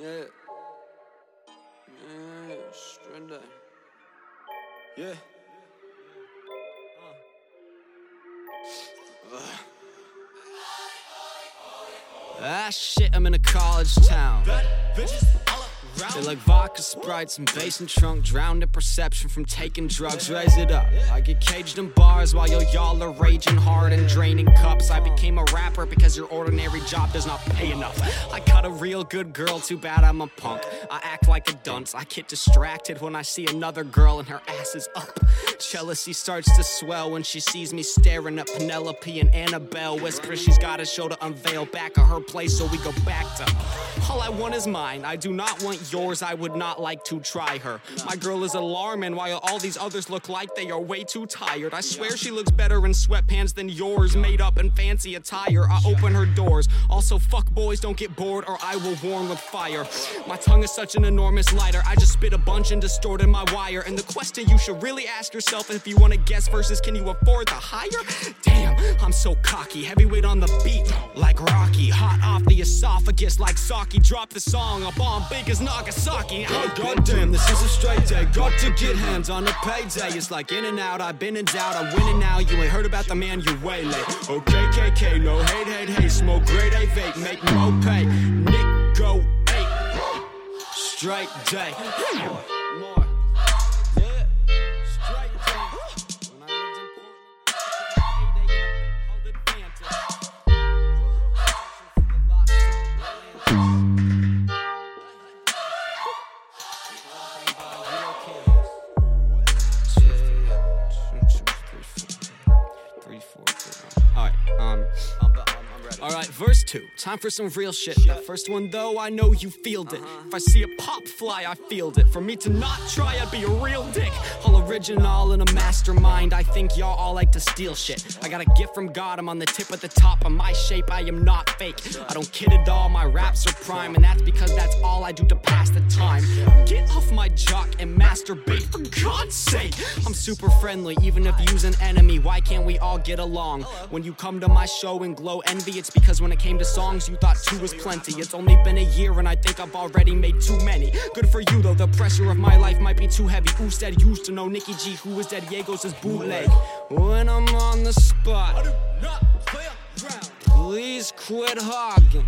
Yeah. Yeah, straight. Yeah. Ah shit, I'm in a college town. They like vodka, sprites, and bass and trunk. Drowned in perception from taking drugs. Raise it up. I get caged in bars while yo y'all are raging hard and draining cups. I became a rapper because your ordinary job does not pay enough. I got a real good girl, too bad I'm a punk. I act like a dunce. I get distracted when I see another girl and her ass is up. Jealousy starts to swell when she sees me staring at Penelope and Annabelle. Whisper she's got a show to unveil back at her place, so we go back to. All I want is mine. I do not want yours. I would not like to try her. My girl is alarming while all these others look like they are way too tired. I swear she looks better in sweatpants than yours, made up in fancy attire. I open her doors. Also, fuck boys, don't get bored or I will warn with fire. My tongue is such an enormous lighter. I just spit a bunch and distorted my wire. And the question you should really ask yourself if you want to guess versus can you afford the hire? Damn, I'm so cocky. Heavyweight on the beat, like Rocky. Hot off the esophagus, like Saki. Drop the song, a bomb big as Nagasaki. Oh, goddamn, this is a straight day. Got to get hands on a payday. It's like in and out, I've been in doubt. I'm winning now. You ain't heard about the man, you way late. Okay, KK, oh, no hate, hate, hate. Smoke grade A vape, make no pay. Nick, go eight. Straight day. More. All right, verse two. Time for some real shit. That first one, though, I know you feeled it. Uh-huh. If I see a pop fly, I field it. For me to not try, I'd be a real dick. All original and a mastermind. I think y'all all like to steal shit. I got a gift from God. I'm on the tip of the top of my shape. I am not fake. I don't kid at all. My raps are prime, and that's because that's all I do to pass the time. Get off my jock and masturbate, for God's sake. I'm super friendly, even if you's an enemy. Why can't we all get along? When you come to my show and glow envy, it's because when it came to songs, you thought two was plenty. It's only been a year, and I think I've already made too many. Good for you, though, the pressure of my life might be too heavy. Who said used to know Nicky G, who was dead Diego's bootleg? When I'm on the spot, please quit hogging.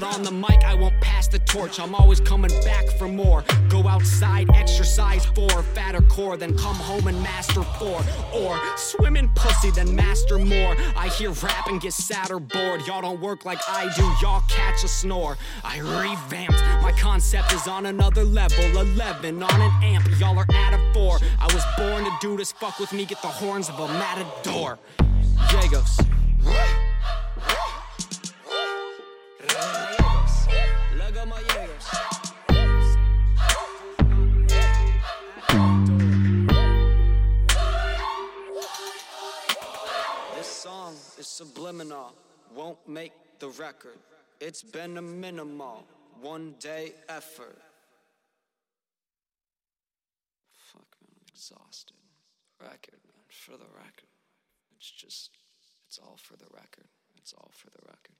But on the mic, I won't pass the torch. I'm always coming back for more. Go outside, exercise for fatter core, then come home and master four. Or swim in pussy, then master more. I hear rap and get sad or bored. Y'all don't work like I do, y'all catch a snore. I revamped, my concept is on another level. 11 on an amp, y'all are at a four. I was born to do this, fuck with me, get the horns of a matador. Jagos. Song is subliminal, won't make the record. It's been a minimal, one day effort. Fuck, man, I'm exhausted. Record, man, for the record. It's just, it's all for the record. It's all for the record.